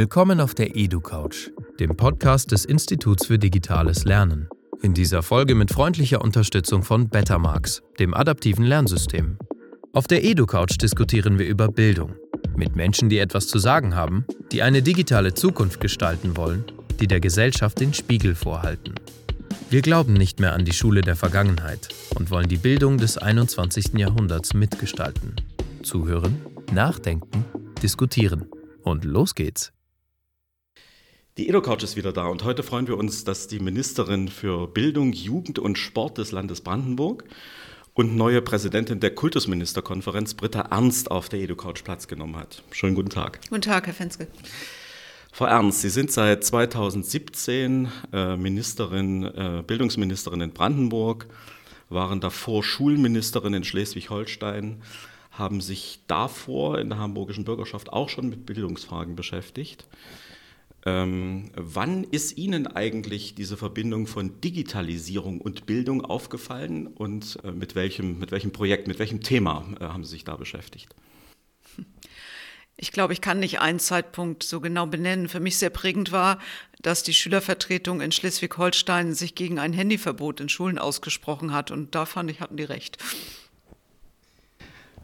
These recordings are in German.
Willkommen auf der EduCouch, dem Podcast des Instituts für digitales Lernen. In dieser Folge mit freundlicher Unterstützung von Bettermarks, dem adaptiven Lernsystem. Auf der EduCouch diskutieren wir über Bildung mit Menschen, die etwas zu sagen haben, die eine digitale Zukunft gestalten wollen, die der Gesellschaft den Spiegel vorhalten. Wir glauben nicht mehr an die Schule der Vergangenheit und wollen die Bildung des 21. Jahrhunderts mitgestalten. Zuhören, nachdenken, diskutieren. Und los geht's. Die EdoCouch ist wieder da und heute freuen wir uns, dass die Ministerin für Bildung, Jugend und Sport des Landes Brandenburg und neue Präsidentin der Kultusministerkonferenz Britta Ernst auf der EdoCouch Platz genommen hat. Schönen guten Tag. Guten Tag, Herr Fenske. Frau Ernst, Sie sind seit 2017 äh, Ministerin, äh, Bildungsministerin in Brandenburg, waren davor Schulministerin in Schleswig-Holstein, haben sich davor in der hamburgischen Bürgerschaft auch schon mit Bildungsfragen beschäftigt. Ähm, wann ist Ihnen eigentlich diese Verbindung von Digitalisierung und Bildung aufgefallen und äh, mit, welchem, mit welchem Projekt, mit welchem Thema äh, haben Sie sich da beschäftigt? Ich glaube, ich kann nicht einen Zeitpunkt so genau benennen. Für mich sehr prägend war, dass die Schülervertretung in Schleswig-Holstein sich gegen ein Handyverbot in Schulen ausgesprochen hat. Und da fand ich, hatten die recht.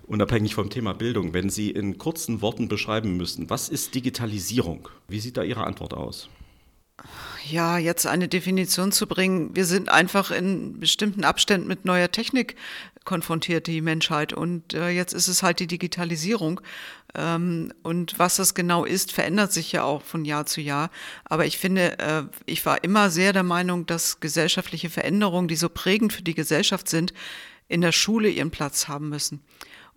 Unabhängig vom Thema Bildung, wenn Sie in kurzen Worten beschreiben müssten, was ist Digitalisierung? Wie sieht da Ihre Antwort aus? Ja, jetzt eine Definition zu bringen. Wir sind einfach in bestimmten Abständen mit neuer Technik konfrontiert, die Menschheit. Und äh, jetzt ist es halt die Digitalisierung. Ähm, und was das genau ist, verändert sich ja auch von Jahr zu Jahr. Aber ich finde, äh, ich war immer sehr der Meinung, dass gesellschaftliche Veränderungen, die so prägend für die Gesellschaft sind, in der Schule ihren Platz haben müssen.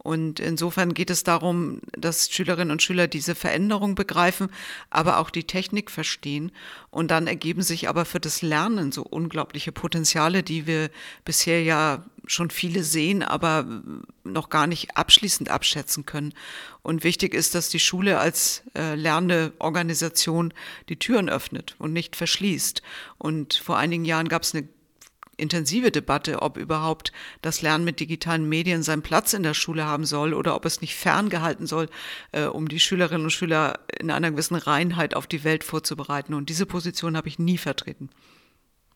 Und insofern geht es darum, dass Schülerinnen und Schüler diese Veränderung begreifen, aber auch die Technik verstehen. Und dann ergeben sich aber für das Lernen so unglaubliche Potenziale, die wir bisher ja schon viele sehen, aber noch gar nicht abschließend abschätzen können. Und wichtig ist, dass die Schule als äh, lernende Organisation die Türen öffnet und nicht verschließt. Und vor einigen Jahren gab es eine intensive Debatte, ob überhaupt das Lernen mit digitalen Medien seinen Platz in der Schule haben soll oder ob es nicht ferngehalten soll, äh, um die Schülerinnen und Schüler in einer gewissen Reinheit auf die Welt vorzubereiten. Und diese Position habe ich nie vertreten.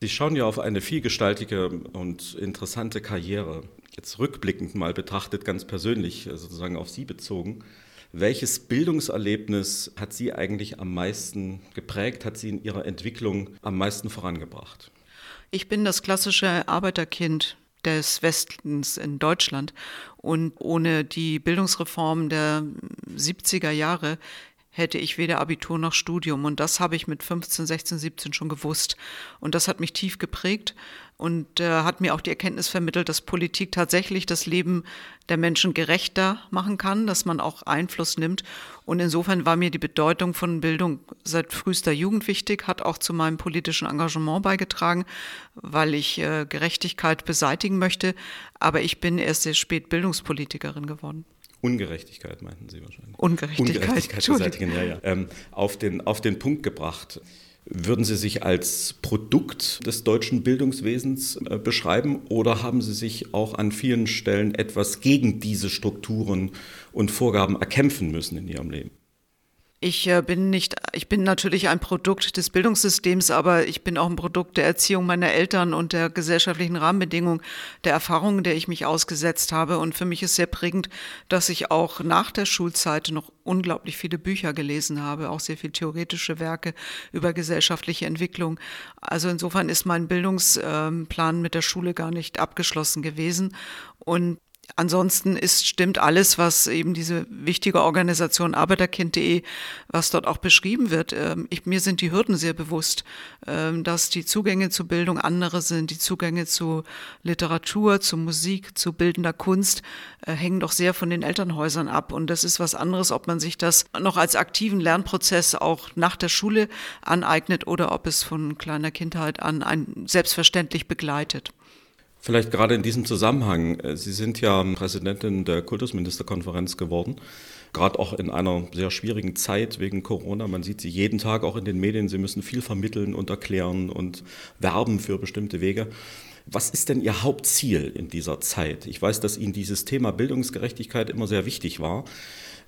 Sie schauen ja auf eine vielgestaltige und interessante Karriere. Jetzt rückblickend mal betrachtet, ganz persönlich, äh, sozusagen auf Sie bezogen. Welches Bildungserlebnis hat Sie eigentlich am meisten geprägt, hat Sie in Ihrer Entwicklung am meisten vorangebracht? Ich bin das klassische Arbeiterkind des Westens in Deutschland. Und ohne die Bildungsreform der 70er Jahre hätte ich weder Abitur noch Studium. Und das habe ich mit 15, 16, 17 schon gewusst. Und das hat mich tief geprägt und äh, hat mir auch die Erkenntnis vermittelt, dass Politik tatsächlich das Leben der Menschen gerechter machen kann, dass man auch Einfluss nimmt. Und insofern war mir die Bedeutung von Bildung seit frühester Jugend wichtig, hat auch zu meinem politischen Engagement beigetragen, weil ich äh, Gerechtigkeit beseitigen möchte. Aber ich bin erst sehr spät Bildungspolitikerin geworden. Ungerechtigkeit meinten Sie wahrscheinlich. Ungerechtigkeit. Ungerechtigkeit beseitigen, ja, ja. Ähm, auf, den, auf den Punkt gebracht. Würden Sie sich als Produkt des deutschen Bildungswesens äh, beschreiben oder haben Sie sich auch an vielen Stellen etwas gegen diese Strukturen und Vorgaben erkämpfen müssen in Ihrem Leben? Ich äh, bin nicht, ich bin natürlich ein Produkt des Bildungssystems, aber ich bin auch ein Produkt der Erziehung meiner Eltern und der gesellschaftlichen Rahmenbedingungen, der Erfahrungen, der ich mich ausgesetzt habe. Und für mich ist sehr prägend, dass ich auch nach der Schulzeit noch unglaublich viele Bücher gelesen habe, auch sehr viele theoretische Werke über gesellschaftliche Entwicklung. Also insofern ist mein Bildungsplan mit der Schule gar nicht abgeschlossen gewesen. Und Ansonsten ist, stimmt alles, was eben diese wichtige Organisation Arbeiterkind.de, was dort auch beschrieben wird. Ähm, ich, mir sind die Hürden sehr bewusst, ähm, dass die Zugänge zu Bildung andere sind. Die Zugänge zu Literatur, zu Musik, zu bildender Kunst äh, hängen doch sehr von den Elternhäusern ab. Und das ist was anderes, ob man sich das noch als aktiven Lernprozess auch nach der Schule aneignet oder ob es von kleiner Kindheit an ein selbstverständlich begleitet. Vielleicht gerade in diesem Zusammenhang. Äh, Sie sind ja Präsidentin der Kultusministerkonferenz geworden, gerade auch in einer sehr schwierigen Zeit wegen Corona. Man sieht Sie jeden Tag auch in den Medien. Sie müssen viel vermitteln und erklären und werben für bestimmte Wege. Was ist denn Ihr Hauptziel in dieser Zeit? Ich weiß, dass Ihnen dieses Thema Bildungsgerechtigkeit immer sehr wichtig war.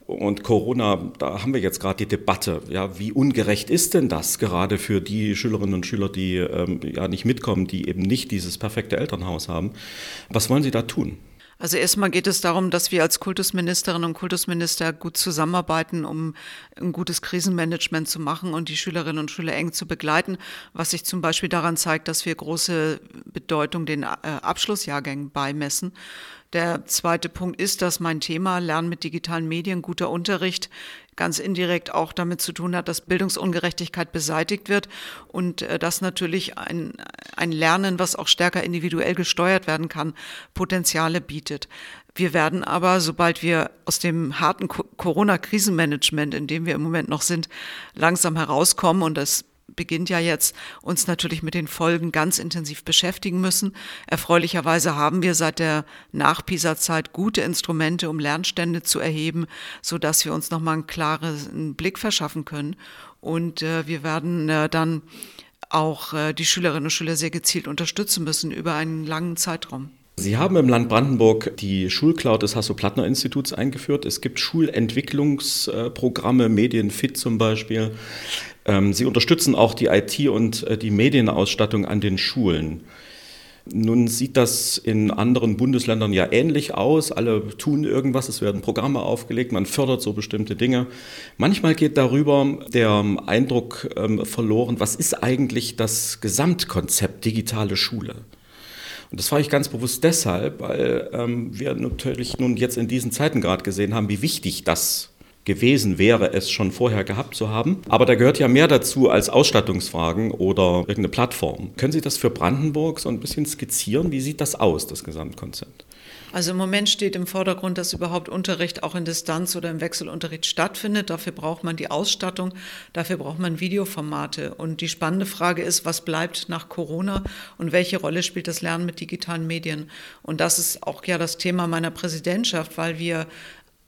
Und Corona, da haben wir jetzt gerade die Debatte, ja, wie ungerecht ist denn das gerade für die Schülerinnen und Schüler, die ähm, ja nicht mitkommen, die eben nicht dieses perfekte Elternhaus haben. Was wollen Sie da tun? Also erstmal geht es darum, dass wir als Kultusministerinnen und Kultusminister gut zusammenarbeiten, um ein gutes Krisenmanagement zu machen und die Schülerinnen und Schüler eng zu begleiten, was sich zum Beispiel daran zeigt, dass wir große Bedeutung den äh, Abschlussjahrgängen beimessen. Der zweite Punkt ist, dass mein Thema Lernen mit digitalen Medien, guter Unterricht ganz indirekt auch damit zu tun hat, dass Bildungsungerechtigkeit beseitigt wird und äh, dass natürlich ein, ein Lernen, was auch stärker individuell gesteuert werden kann, Potenziale bietet. Wir werden aber, sobald wir aus dem harten Corona-Krisenmanagement, in dem wir im Moment noch sind, langsam herauskommen und das beginnt ja jetzt, uns natürlich mit den Folgen ganz intensiv beschäftigen müssen. Erfreulicherweise haben wir seit der Nach-PISA-Zeit gute Instrumente, um Lernstände zu erheben, so dass wir uns nochmal einen klaren Blick verschaffen können. Und äh, wir werden äh, dann auch äh, die Schülerinnen und Schüler sehr gezielt unterstützen müssen über einen langen Zeitraum. Sie haben im Land Brandenburg die Schulcloud des Hasso-Plattner-Instituts eingeführt. Es gibt Schulentwicklungsprogramme, Medienfit zum Beispiel. Ähm, Sie unterstützen auch die IT und äh, die Medienausstattung an den Schulen. Nun sieht das in anderen Bundesländern ja ähnlich aus. Alle tun irgendwas, es werden Programme aufgelegt, man fördert so bestimmte Dinge. Manchmal geht darüber der Eindruck ähm, verloren, was ist eigentlich das Gesamtkonzept digitale Schule? Und das war ich ganz bewusst deshalb, weil ähm, wir natürlich nun jetzt in diesen Zeiten gerade gesehen haben, wie wichtig das gewesen wäre, es schon vorher gehabt zu haben. Aber da gehört ja mehr dazu als Ausstattungsfragen oder irgendeine Plattform. Können Sie das für Brandenburg so ein bisschen skizzieren? Wie sieht das aus, das Gesamtkonzept? Also im Moment steht im Vordergrund, dass überhaupt Unterricht auch in Distanz oder im Wechselunterricht stattfindet. Dafür braucht man die Ausstattung, dafür braucht man Videoformate. Und die spannende Frage ist, was bleibt nach Corona und welche Rolle spielt das Lernen mit digitalen Medien? Und das ist auch ja das Thema meiner Präsidentschaft, weil wir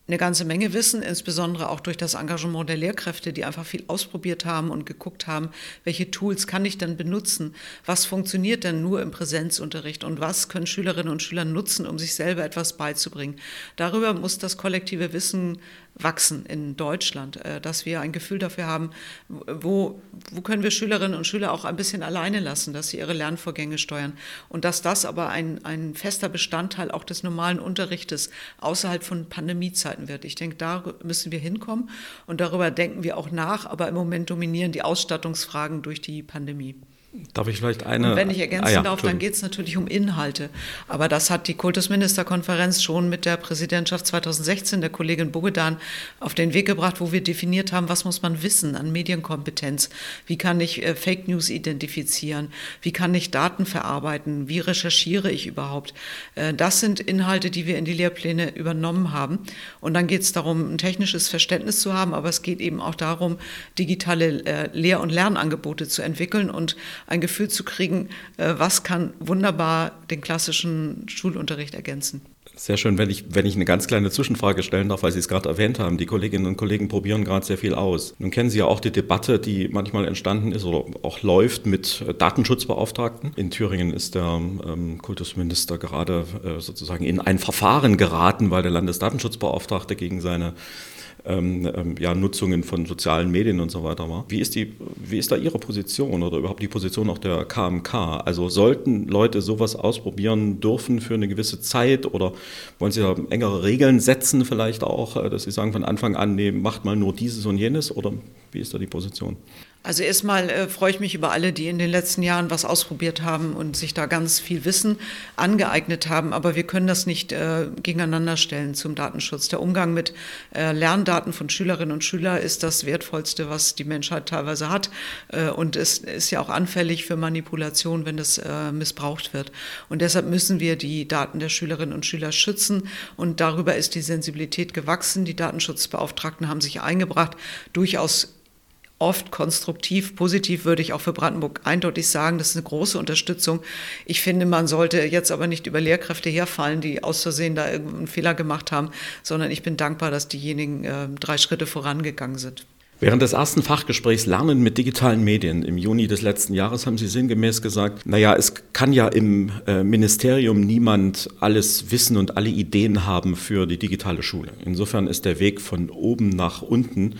eine ganze Menge wissen, insbesondere auch durch das Engagement der Lehrkräfte, die einfach viel ausprobiert haben und geguckt haben, welche Tools kann ich denn benutzen, was funktioniert denn nur im Präsenzunterricht? Und was können Schülerinnen und Schüler nutzen, um sich selber etwas beizubringen. Darüber muss das kollektive Wissen wachsen in Deutschland, äh, dass wir ein Gefühl dafür haben, wo, wo können wir Schülerinnen und Schüler auch ein bisschen alleine lassen, dass sie ihre Lernvorgänge steuern? Und dass das aber ein, ein fester Bestandteil auch des normalen Unterrichtes außerhalb von Pandemiezeiten wird. Ich denke, da müssen wir hinkommen und darüber denken wir auch nach, aber im Moment dominieren die Ausstattungsfragen durch die Pandemie. Darf ich vielleicht eine? Und wenn ich ergänzen ah, ja, darf, dann geht es natürlich um Inhalte. Aber das hat die Kultusministerkonferenz schon mit der Präsidentschaft 2016 der Kollegin Bogedan auf den Weg gebracht, wo wir definiert haben, was muss man wissen an Medienkompetenz? Wie kann ich äh, Fake News identifizieren? Wie kann ich Daten verarbeiten? Wie recherchiere ich überhaupt? Äh, das sind Inhalte, die wir in die Lehrpläne übernommen haben. Und dann geht es darum, ein technisches Verständnis zu haben, aber es geht eben auch darum, digitale äh, Lehr- und Lernangebote zu entwickeln und ein Gefühl zu kriegen, äh, was kann wunderbar den klassischen Schulunterricht ergänzen. Sehr schön, wenn ich, wenn ich eine ganz kleine Zwischenfrage stellen darf, weil Sie es gerade erwähnt haben. Die Kolleginnen und Kollegen probieren gerade sehr viel aus. Nun kennen Sie ja auch die Debatte, die manchmal entstanden ist oder auch läuft mit Datenschutzbeauftragten. In Thüringen ist der ähm, Kultusminister gerade äh, sozusagen in ein Verfahren geraten, weil der Landesdatenschutzbeauftragte gegen seine ähm, ähm, ja, Nutzungen von sozialen Medien und so weiter war. Wie ist, die, wie ist da Ihre Position oder überhaupt die Position auch der KMK? Also sollten Leute sowas ausprobieren dürfen für eine gewisse Zeit oder wollen Sie da engere Regeln setzen vielleicht auch, äh, dass Sie sagen von Anfang an, nee, macht mal nur dieses und jenes oder wie ist da die Position? Also erstmal äh, freue ich mich über alle, die in den letzten Jahren was ausprobiert haben und sich da ganz viel Wissen angeeignet haben. Aber wir können das nicht äh, gegeneinander stellen zum Datenschutz. Der Umgang mit äh, Lerndaten von Schülerinnen und Schülern ist das Wertvollste, was die Menschheit teilweise hat. Äh, und es ist ja auch anfällig für Manipulation, wenn das äh, missbraucht wird. Und deshalb müssen wir die Daten der Schülerinnen und Schüler schützen. Und darüber ist die Sensibilität gewachsen. Die Datenschutzbeauftragten haben sich eingebracht, durchaus oft konstruktiv, positiv würde ich auch für Brandenburg eindeutig sagen. Das ist eine große Unterstützung. Ich finde, man sollte jetzt aber nicht über Lehrkräfte herfallen, die aus Versehen da irgendeinen Fehler gemacht haben, sondern ich bin dankbar, dass diejenigen äh, drei Schritte vorangegangen sind. Während des ersten Fachgesprächs Lernen mit digitalen Medien im Juni des letzten Jahres haben Sie sinngemäß gesagt, naja, es kann ja im äh, Ministerium niemand alles wissen und alle Ideen haben für die digitale Schule. Insofern ist der Weg von oben nach unten,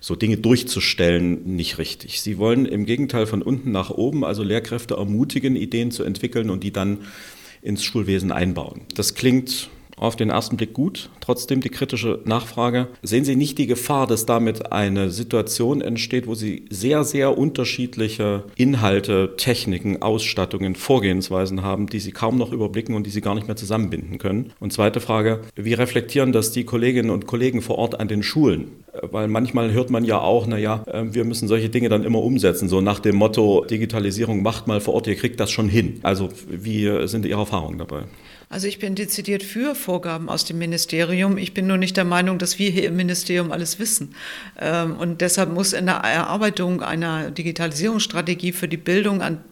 so Dinge durchzustellen, nicht richtig. Sie wollen im Gegenteil von unten nach oben, also Lehrkräfte ermutigen, Ideen zu entwickeln und die dann ins Schulwesen einbauen. Das klingt auf den ersten Blick gut. Trotzdem die kritische Nachfrage. Sehen Sie nicht die Gefahr, dass damit eine Situation entsteht, wo Sie sehr, sehr unterschiedliche Inhalte, Techniken, Ausstattungen, Vorgehensweisen haben, die Sie kaum noch überblicken und die Sie gar nicht mehr zusammenbinden können? Und zweite Frage, wie reflektieren das die Kolleginnen und Kollegen vor Ort an den Schulen? Weil manchmal hört man ja auch, naja, äh, wir müssen solche Dinge dann immer umsetzen, so nach dem Motto, Digitalisierung macht mal vor Ort, ihr kriegt das schon hin. Also wie sind Ihre Erfahrungen dabei? Also ich bin dezidiert für Vorgaben aus dem Ministerium. Ich bin nur nicht der Meinung, dass wir hier im Ministerium alles wissen. Ähm, und deshalb muss in der Erarbeitung einer Digitalisierungsstrategie für die Bildung, an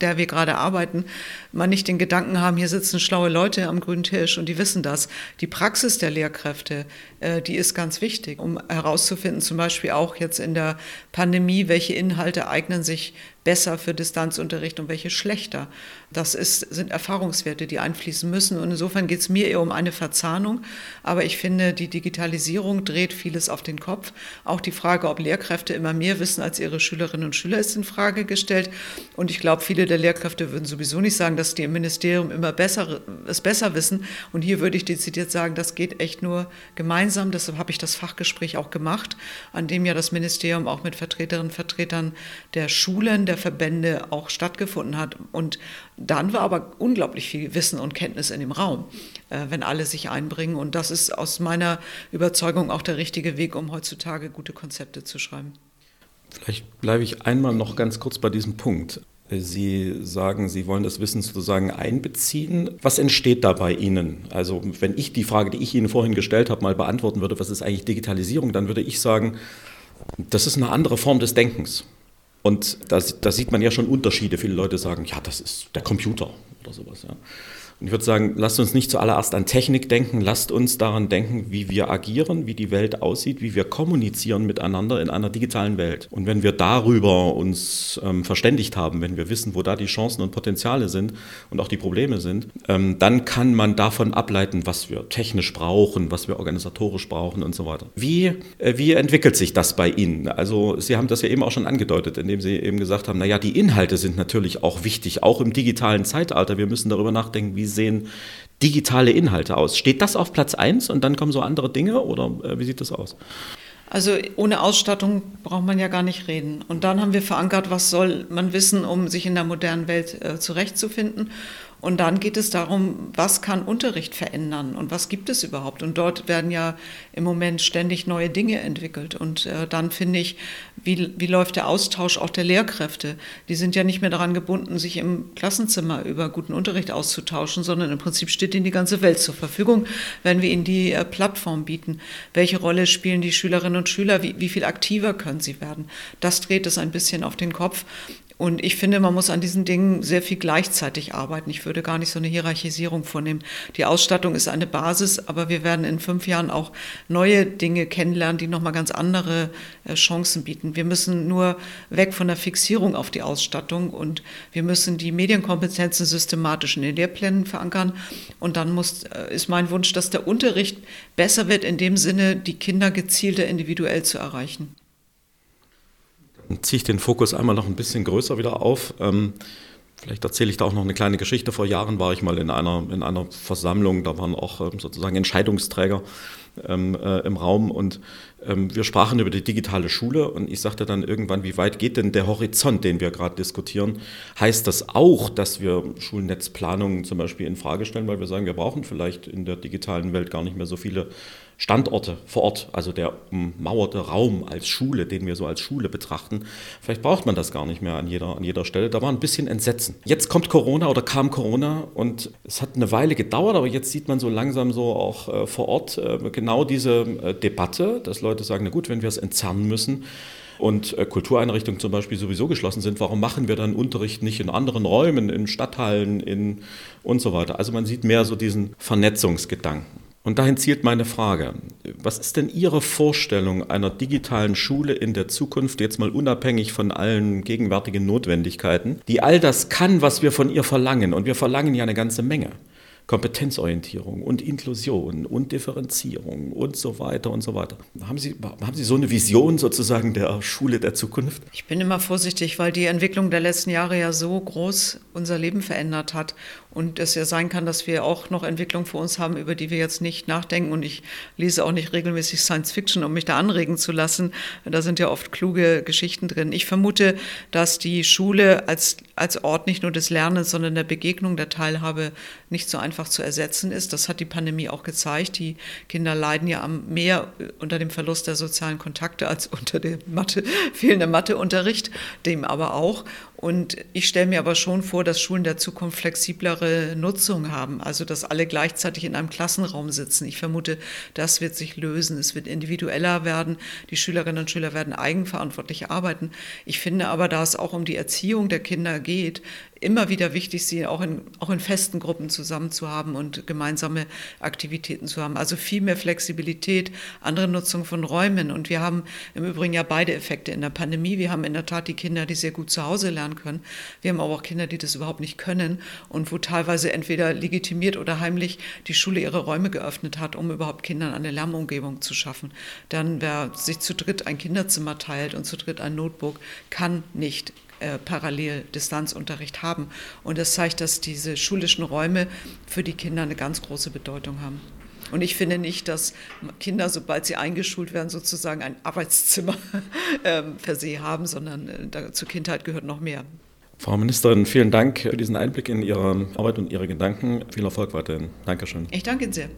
der wir gerade arbeiten, man nicht den Gedanken haben, hier sitzen schlaue Leute am grünen Tisch und die wissen das. Die Praxis der Lehrkräfte, äh, die ist ganz wichtig, um herauszufinden, zum Beispiel auch jetzt in der Pandemie, welche Inhalte eignen sich besser für Distanzunterricht und welche schlechter. Das ist, sind Erfahrungswerte, die einfließen müssen. Und insofern geht es mir eher um eine Verzahnung. Aber ich finde, die Digitalisierung dreht vieles auf den Kopf. Auch die Frage, ob Lehrkräfte immer mehr wissen als ihre Schülerinnen und Schüler, ist in Frage gestellt. Und ich glaube, viele der Lehrkräfte würden sowieso nicht sagen, dass die im Ministerium immer besser, es besser wissen. Und hier würde ich dezidiert sagen, das geht echt nur gemeinsam. Deshalb habe ich das Fachgespräch auch gemacht, an dem ja das Ministerium auch mit Vertreterinnen und Vertretern der Schulen, der Verbände auch stattgefunden hat. Und dann war aber unglaublich viel Wissen und Kenntnis in dem Raum, äh, wenn alle sich einbringen. Und das ist aus meiner Überzeugung auch der richtige Weg, um heutzutage gute Konzepte zu schreiben. Vielleicht bleibe ich einmal noch ganz kurz bei diesem Punkt. Sie sagen, Sie wollen das Wissen sozusagen einbeziehen. Was entsteht da bei Ihnen? Also wenn ich die Frage, die ich Ihnen vorhin gestellt habe, mal beantworten würde, was ist eigentlich Digitalisierung, dann würde ich sagen, das ist eine andere Form des Denkens. Und da, da, sieht man ja schon Unterschiede. Viele Leute sagen, ja, das ist der Computer oder sowas. Ja. Und ich würde sagen, lasst uns nicht zuallererst an Technik denken, lasst uns daran denken, wie wir agieren, wie die Welt aussieht, wie wir kommunizieren miteinander in einer digitalen Welt. Und wenn wir darüber uns ähm, verständigt haben, wenn wir wissen, wo da die Chancen und Potenziale sind und auch die Probleme sind, ähm, dann kann man davon ableiten, was wir technisch brauchen, was wir organisatorisch brauchen und so weiter. Wie, äh, wie entwickelt sich das bei Ihnen? Also Sie haben das ja eben auch schon angedeutet, indem Sie eben gesagt haben, naja, die Inhalte sind natürlich auch wichtig, auch im digitalen Zeitalter. Wir müssen darüber nachdenken, wie sehen digitale Inhalte aus? Steht das auf Platz 1 und dann kommen so andere Dinge oder äh, wie sieht das aus? Also ohne Ausstattung braucht man ja gar nicht reden. Und dann haben wir verankert, was soll man wissen, um sich in der modernen Welt äh, zurechtzufinden. Und dann geht es darum, was kann Unterricht verändern und was gibt es überhaupt. Und dort werden ja im Moment ständig neue Dinge entwickelt. Und äh, dann finde ich, wie, wie läuft der Austausch auch der Lehrkräfte? Die sind ja nicht mehr daran gebunden, sich im Klassenzimmer über guten Unterricht auszutauschen, sondern im Prinzip steht ihnen die ganze Welt zur Verfügung, wenn wir ihnen die äh, Plattform bieten. Welche Rolle spielen die Schülerinnen und Schüler? Wie, wie viel aktiver können sie werden? Das dreht es ein bisschen auf den Kopf. Und ich finde, man muss an diesen Dingen sehr viel gleichzeitig arbeiten. Ich würde gar nicht so eine Hierarchisierung vornehmen. Die Ausstattung ist eine Basis, aber wir werden in fünf Jahren auch neue Dinge kennenlernen, die nochmal ganz andere äh, Chancen bieten. Wir müssen nur weg von der Fixierung auf die Ausstattung und wir müssen die Medienkompetenzen systematisch in den Lehrplänen verankern. Und dann muss, äh, ist mein Wunsch, dass der Unterricht besser wird, in dem Sinne, die Kinder gezielter individuell zu erreichen ziehe ich den Fokus einmal noch ein bisschen größer wieder auf. Ähm, vielleicht erzähle ich da auch noch eine kleine Geschichte. Vor Jahren war ich mal in einer, in einer Versammlung, da waren auch ähm, sozusagen Entscheidungsträger ähm, äh, im Raum und wir sprachen über die digitale Schule und ich sagte dann irgendwann, wie weit geht denn der Horizont, den wir gerade diskutieren? Heißt das auch, dass wir Schulnetzplanungen zum Beispiel in Frage stellen, weil wir sagen, wir brauchen vielleicht in der digitalen Welt gar nicht mehr so viele Standorte vor Ort, also der ummauerte Raum als Schule, den wir so als Schule betrachten. Vielleicht braucht man das gar nicht mehr an jeder, an jeder Stelle. Da war ein bisschen Entsetzen. Jetzt kommt Corona oder kam Corona und es hat eine Weile gedauert, aber jetzt sieht man so langsam so auch äh, vor Ort äh, genau diese äh, Debatte, dass Leute sagen, na gut, wenn wir es entzerren müssen, und äh, Kultureinrichtungen zum Beispiel sowieso geschlossen sind, warum machen wir dann Unterricht nicht in anderen Räumen, in Stadthallen in und so weiter? Also man sieht mehr so diesen Vernetzungsgedanken. Und dahin zielt meine Frage. Was ist denn Ihre Vorstellung einer digitalen Schule in der Zukunft, jetzt mal unabhängig von allen gegenwärtigen Notwendigkeiten, die all das kann, was wir von ihr verlangen? Und wir verlangen ja eine ganze Menge. Kompetenzorientierung und Inklusion und Differenzierung und so weiter und so weiter. Haben Sie, haben Sie so eine Vision sozusagen der Schule der Zukunft? Ich bin immer vorsichtig, weil die Entwicklung der letzten Jahre ja so groß unser Leben verändert hat und es ja sein kann, dass wir auch noch Entwicklungen vor uns haben, über die wir jetzt nicht nachdenken. Und ich lese auch nicht regelmäßig Science Fiction, um mich da anregen zu lassen. Da sind ja oft kluge Geschichten drin. Ich vermute, dass die Schule als, als Ort nicht nur des Lernens, sondern der Begegnung, der Teilhabe nicht so einfach zu ersetzen ist. Das hat die Pandemie auch gezeigt. Die Kinder leiden ja mehr unter dem Verlust der sozialen Kontakte als unter dem Mathe, fehlenden Matheunterricht, dem aber auch. Und ich stelle mir aber schon vor, dass Schulen der Zukunft flexiblere Nutzung haben, also dass alle gleichzeitig in einem Klassenraum sitzen. Ich vermute, das wird sich lösen. Es wird individueller werden. Die Schülerinnen und Schüler werden eigenverantwortlich arbeiten. Ich finde aber, da es auch um die Erziehung der Kinder geht, immer wieder wichtig, sie auch in, auch in festen Gruppen zusammen zu haben und gemeinsame Aktivitäten zu haben. Also viel mehr Flexibilität, andere Nutzung von Räumen. Und wir haben im Übrigen ja beide Effekte in der Pandemie. Wir haben in der Tat die Kinder, die sehr gut zu Hause lernen können. Wir haben aber auch Kinder, die das überhaupt nicht können und wo teilweise entweder legitimiert oder heimlich die Schule ihre Räume geöffnet hat, um überhaupt Kindern eine Lärmumgebung zu schaffen. Dann, wer sich zu dritt ein Kinderzimmer teilt und zu dritt ein Notebook, kann nicht äh, parallel Distanzunterricht haben. Und das zeigt, dass diese schulischen Räume für die Kinder eine ganz große Bedeutung haben. Und ich finde nicht, dass Kinder, sobald sie eingeschult werden, sozusagen ein Arbeitszimmer äh, per se haben, sondern äh, zur Kindheit gehört noch mehr. Frau Ministerin, vielen Dank für diesen Einblick in Ihre Arbeit und Ihre Gedanken. Viel Erfolg weiterhin. Dankeschön. Ich danke Ihnen sehr.